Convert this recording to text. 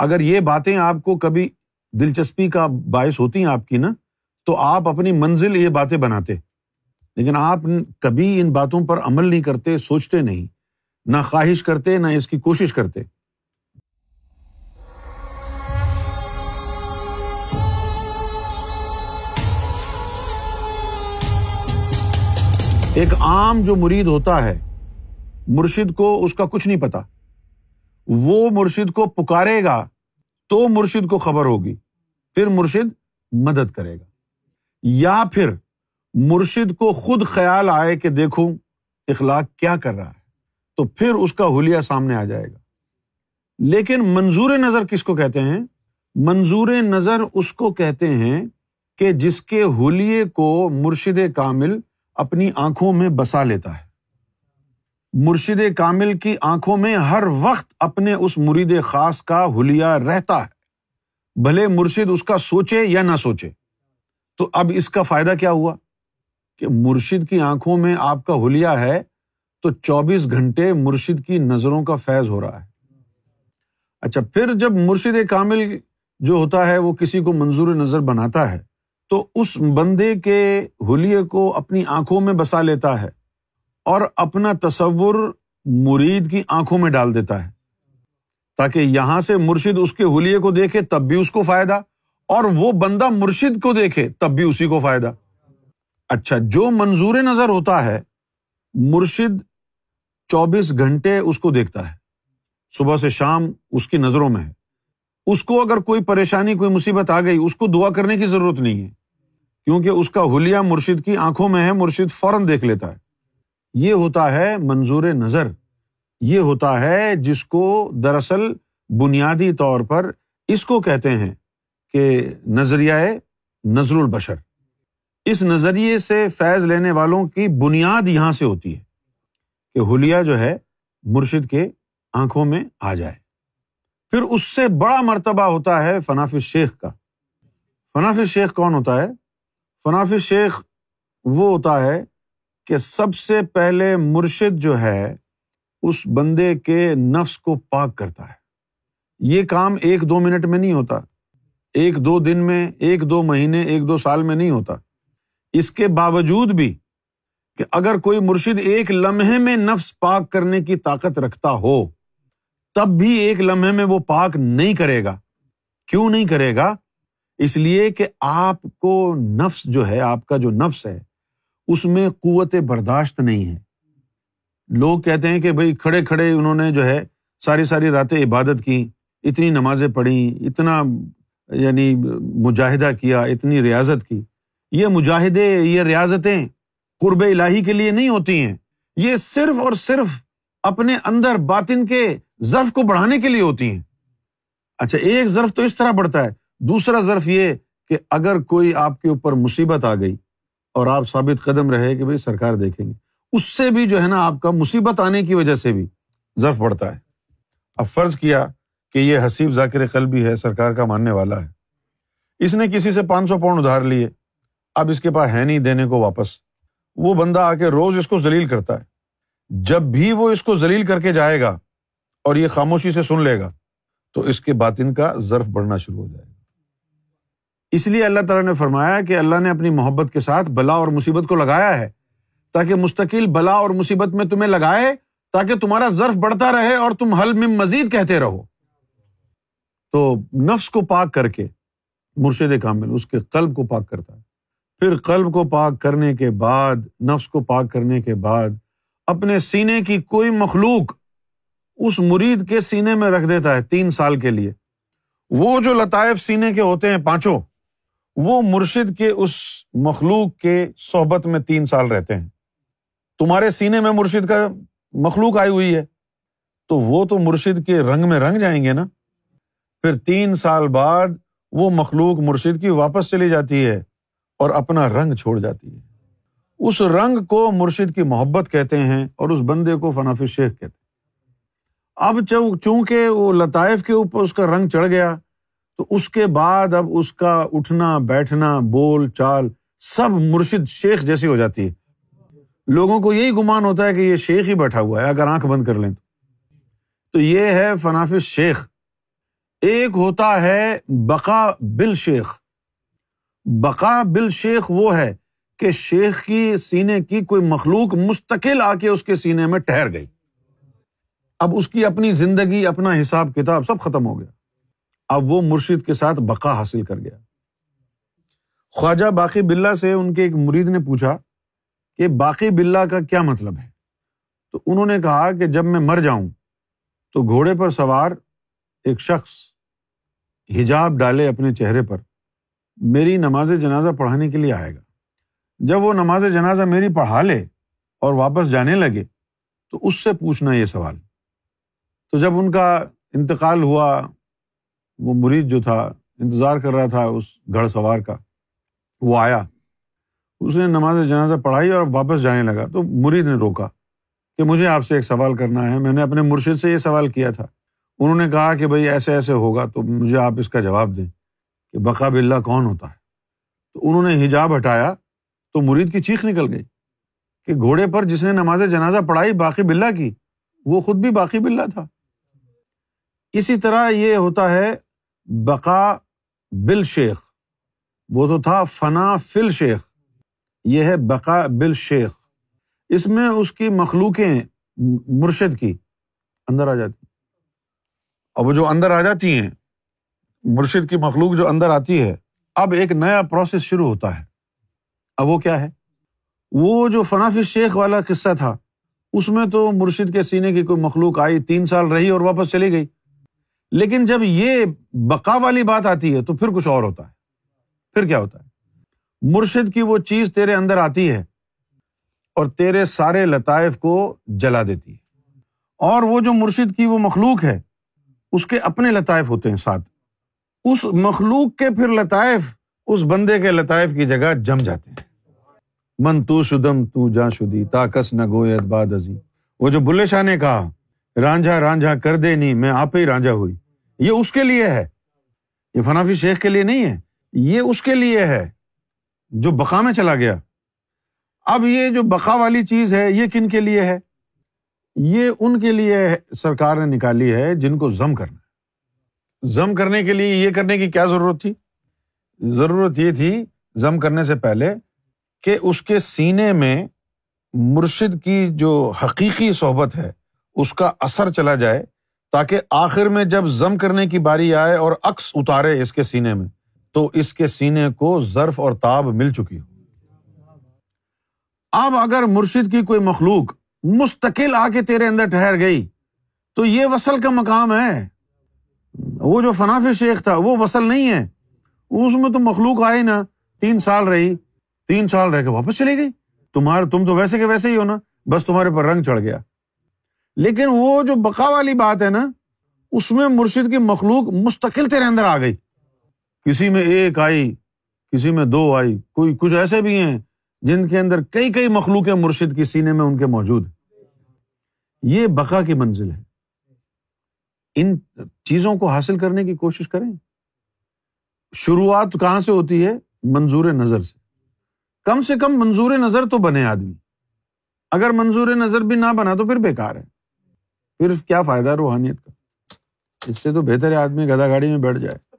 اگر یہ باتیں آپ کو کبھی دلچسپی کا باعث ہوتی ہیں آپ کی نا، تو آپ اپنی منزل یہ باتیں بناتے۔ لیکن آپ کبھی ان باتوں پر عمل نہیں کرتے، سوچتے نہیں، نہ خواہش کرتے، نہ اس کی کوشش کرتے۔ ایک عام جو مرید ہوتا ہے، مرشد کو اس کا کچھ نہیں پتا۔ وہ مرشد کو پکارے گا تو مرشد کو خبر ہوگی، پھر مرشد مدد کرے گا۔ یا پھر مرشد کو خود خیال آئے کہ دیکھو اخلاق کیا کر رہا ہے، تو پھر اس کا حلیہ سامنے آ جائے گا۔ لیکن منظور نظر کس کو کہتے ہیں؟ منظور نظر اس کو کہتے ہیں کہ جس کے حلیے کو مرشد کامل اپنی آنکھوں میں بسا لیتا ہے۔ مرشد کامل کی آنکھوں میں ہر وقت اپنے اس مرید خاص کا حلیہ رہتا ہے۔ بھلے مرشد اس کا سوچے یا نہ سوچے۔ تو اب اس کا فائدہ کیا ہوا؟ کہ مرشد کی آنکھوں میں آپ کا حلیہ ہے تو چوبیس گھنٹے مرشد کی نظروں کا فیض ہو رہا ہے۔ اچھا پھر جب مرشد کامل جو ہوتا ہے وہ کسی کو منظور نظر بناتا ہے تو اس بندے کے حلیے کو اپنی آنکھوں میں بسا لیتا ہے۔ اور اپنا تصور مرید کی آنکھوں میں ڈال دیتا ہے۔ تاکہ یہاں سے مرشد اس کے حلیے کو دیکھے، تب بھی اس کو فائدہ۔ اور وہ بندہ مرشد کو دیکھے، تب بھی اسی کو فائدہ۔ اچھا جو منظور نظر ہوتا ہے، مرشد چوبیس گھنٹے اس کو دیکھتا ہے۔ صبح سے شام اس کی نظروں میں ہے۔ اس کو اگر کوئی پریشانی، کوئی مصیبت آ گئی، اس کو دعا کرنے کی ضرورت نہیں ہے۔ کیونکہ اس کا حلیہ مرشد کی آنکھوں میں ہے، مرشد فوراً دیکھ لیتا ہے۔ یہ ہوتا ہے منظور نظر۔ یہ ہوتا ہے جس کو دراصل بنیادی طور پر اس کو کہتے ہیں کہ نظریہ نظر البشر۔ اس نظریے سے فیض لینے والوں کی بنیاد یہاں سے ہوتی ہے کہ حلیہ جو ہے مرشد کے آنکھوں میں آ جائے۔ پھر اس سے بڑا مرتبہ ہوتا ہے فناف شیخ کا۔ فناف شیخ کون ہوتا ہے؟ فناف شیخ وہ ہوتا ہے کہ سب سے پہلے مرشد جو ہے، اس بندے کے نفس کو پاک کرتا ہے۔ یہ کام ایک دو منٹ میں نہیں ہوتا۔ ایک دو دن میں، ایک دو مہینے، ایک دو سال میں نہیں ہوتا۔ اس کے باوجود بھی کہ اگر کوئی مرشد ایک لمحے میں نفس پاک کرنے کی طاقت رکھتا ہو، تب بھی ایک لمحے میں وہ پاک نہیں کرے گا۔ کیوں نہیں کرے گا؟ اس لیے کہ آپ کو نفس جو ہے، آپ کا جو نفس ہے اس میں قوت برداشت نہیں ہے۔ لوگ کہتے ہیں کہ بھائی کھڑے کھڑے انہوں نے جو ہے ساری ساری راتیں عبادت کی، اتنی نمازیں پڑھی، اتنا یعنی مجاہدہ کیا، اتنی ریاضت کی۔ یہ مجاہدے، یہ ریاضتیں قرب الہی کے لیے نہیں ہوتی ہیں۔ یہ صرف اور صرف اپنے اندر باطن کے ضرف کو بڑھانے کے لیے ہوتی ہیں۔ اچھا ایک ضرف تو اس طرح بڑھتا ہے، دوسرا ضرف یہ کہ اگر کوئی آپ کے اوپر مصیبت آ گئی اور آپ ثابت قدم رہے کہ بھائی سرکار دیکھیں گے۔ اس سے بھی جو ہے نا آپ کا مصیبت آنے کی وجہ سے بھی ضرف بڑھتا ہے۔ اب فرض کیا کہ یہ حسیب ذاکر قلبی ہے، سرکار کا ماننے والا ہے۔ اس نے کسی سے پانچ سو پاؤنڈ ادھار لیے۔ اب اس کے پاس ہے نہیں دینے کو واپس۔ وہ بندہ آ کے روز اس کو ذلیل کرتا ہے۔ جب بھی وہ اس کو ذلیل کر کے جائے گا اور یہ خاموشی سے سن لے گا، تو اس کے باطن کا ضرف بڑھنا شروع ہو جائے گا۔ اس لیے اللہ تعالیٰ نے فرمایا کہ اللہ نے اپنی محبت کے ساتھ بلا اور مصیبت کو لگایا ہے تاکہ مستقل بلا اور مصیبت میں تمہیں لگائے، تاکہ تمہارا ضرف بڑھتا رہے اور تم حل میں مزید کہتے رہو۔ تو نفس کو پاک کر کے، مرشد کامل اس کے قلب کو پاک کرتا ہے۔ پھر قلب کو پاک کرنے کے بعد، نفس کو پاک کرنے کے بعد اپنے سینے کی کوئی مخلوق اس مرید کے سینے میں رکھ دیتا ہے تین سال کے لیے۔ وہ جو لطائف سینے کے ہوتے ہیں پانچوں وہ مرشد کے اس مخلوق کے صحبت میں تین سال رہتے ہیں۔ تمہارے سینے میں مرشد کا مخلوق آئی ہوئی ہے۔ تو وہ تو مرشد کے رنگ میں رنگ جائیں گے نا۔ پھر تین سال بعد وہ مخلوق مرشد کی واپس چلی جاتی ہے اور اپنا رنگ چھوڑ جاتی ہے۔ اس رنگ کو مرشد کی محبت کہتے ہیں اور اس بندے کو فناف شیخ کہتے ہیں۔ اب چونکہ وہ لطائف کے اوپر اس کا رنگ چڑھ گیا تو اس کے بعد اب اس کا اٹھنا، بیٹھنا، بول چال سب مرشد شیخ جیسی ہو جاتی ہے۔ لوگوں کو یہی گمان ہوتا ہے کہ یہ شیخ ہی بیٹھا ہوا ہے، اگر آنکھ بند کر لیں تو۔ یہ ہے فناف شیخ۔ ایک ہوتا ہے بقا بل شیخ۔ بقا بل شیخ وہ ہے کہ شیخ کی سینے کی کوئی مخلوق مستقل آ کے اس کے سینے میں ٹھہر گئی۔ اب اس کی اپنی زندگی، اپنا حساب کتاب سب ختم ہو گیا۔ اب وہ مرشد کے ساتھ بقا حاصل کر گیا۔ خواجہ باقی بلّہ سے ان کے ایک مرید نے پوچھا کہ باقی بلّہ کا کیا مطلب ہے؟ تو انہوں نے کہا کہ جب میں مر جاؤں تو گھوڑے پر سوار ایک شخص حجاب ڈالے اپنے چہرے پر، میری نماز جنازہ پڑھانے کے لیے آئے گا۔ جب وہ نماز جنازہ میری پڑھا لے اور واپس جانے لگے تو اس سے پوچھنا یہ سوال۔ تو جب ان کا انتقال ہوا وہ مرید جو تھا، انتظار کر رہا تھا اس گھڑ سوار کا، وہ آیا۔ اس نے نماز جنازہ پڑھائی اور واپس جانے لگا۔ تو مرید نے روکا کہ مجھے آپ سے ایک سوال کرنا ہے۔ میں نے اپنے مرشد سے یہ سوال کیا تھا۔ انہوں نے کہا کہ بھائی ایسے ایسے ہوگا تو مجھے آپ اس کا جواب دیں کہ بقا بلّہ کون ہوتا ہے۔ تو انہوں نے حجاب ہٹایا تو مرید کی چیخ نکل گئی کہ گھوڑے پر جس نے نماز جنازہ پڑھائی باقی بلّہ کی، وہ خود بھی باقی بلّہ تھا۔ اسی طرح یہ ہوتا ہے بقا بل شیخ۔ وہ تو تھا فنا فل شیخ۔ یہ ہے بقا بل شیخ۔ اس میں اس کی مخلوقیں مرشد کی اندر آ جاتی۔ اب وہ جو اندر آ جاتی ہیں، مرشد کی مخلوق جو اندر آتی ہے، اب ایک نیا پروسیس شروع ہوتا ہے۔ اب وہ کیا ہے؟ وہ جو فنافی شیخ والا قصہ تھا، اس میں تو مرشد کے سینے کی کوئی مخلوق آئی، تین سال رہی اور واپس چلی گئی۔ لیکن جب یہ بقا والی بات آتی ہے تو پھر کچھ اور ہوتا ہے۔ پھر کیا ہوتا ہے؟ مرشد کی وہ چیز تیرے اندر آتی ہے اور تیرے سارے لطائف کو جلا دیتی ہے۔ اور وہ جو مرشد کی وہ مخلوق ہے، اس کے اپنے لطائف ہوتے ہیں ساتھ۔ اس مخلوق کے پھر لطائف اس بندے کے لطائف کی جگہ جم جاتے ہیں۔ من تو شدم تو جا شدی تاکس نہ گویت باد ازی وہ جو بلے شاہ نے کہا رانجھا رانجھا کر دے نہیں، میں آپ ہی رانجھا ہوئی۔ یہ اس کے لیے ہے۔ یہ فنافی شیخ کے لیے نہیں ہے۔ یہ اس کے لیے ہے جو بقا میں چلا گیا۔ اب یہ جو بقا والی چیز ہے، یہ کن کے لیے ہے؟ یہ ان کے لیے سرکار نے نکالی ہے جن کو زم کرنا زم کرنے کے لیے یہ کرنے کی کیا ضرورت تھی؟ ضرورت یہ تھی زم کرنے سے پہلے کہ اس کے سینے میں مرشد کی جو حقیقی صحبت ہے اس کا اثر چلا جائے تاکہ آخر میں جب زم کرنے کی باری آئے اور عکس اتارے اس کے سینے میں، تو اس کے سینے کو ظرف اور تاب مل چکی ہو۔ اب اگر مرشد کی کوئی مخلوق مستقل آ کے تیرے اندر ٹھہر گئی، تو یہ وصل کا مقام ہے۔ وہ جو فناف شیخ تھا، وہ وصل نہیں ہے۔ اس میں تو مخلوق آئی نا، تین سال رہی، تین سال رہ کے واپس چلی گئی۔ تمہارے تم تو ویسے کے ویسے ہی ہو نا، بس تمہارے پر رنگ چڑھ گیا۔ لیکن وہ جو بقا والی بات ہے نا، اس میں مرشد کی مخلوق مستقل تیرے اندر آ گئی۔ کسی میں ایک آئی، کسی میں دو آئی، کوئی کچھ ایسے بھی ہیں جن کے اندر کئی کئی مخلوق مرشد کی سینے میں ان کے موجود یہ بقا کی منزل ہے۔ ان چیزوں کو حاصل کرنے کی کوشش کریں۔ شروعات کہاں سے ہوتی ہے؟ منظور نظر سے۔ کم سے کم منظور نظر تو بنے آدمی۔ اگر منظور نظر بھی نہ بنا تو پھر بےکار ہے۔ پھر کیا فائدہ روحانیت کا؟ اس سے تو بہتر ہے آدمی گدا گاڑی میں بیٹھ جائے۔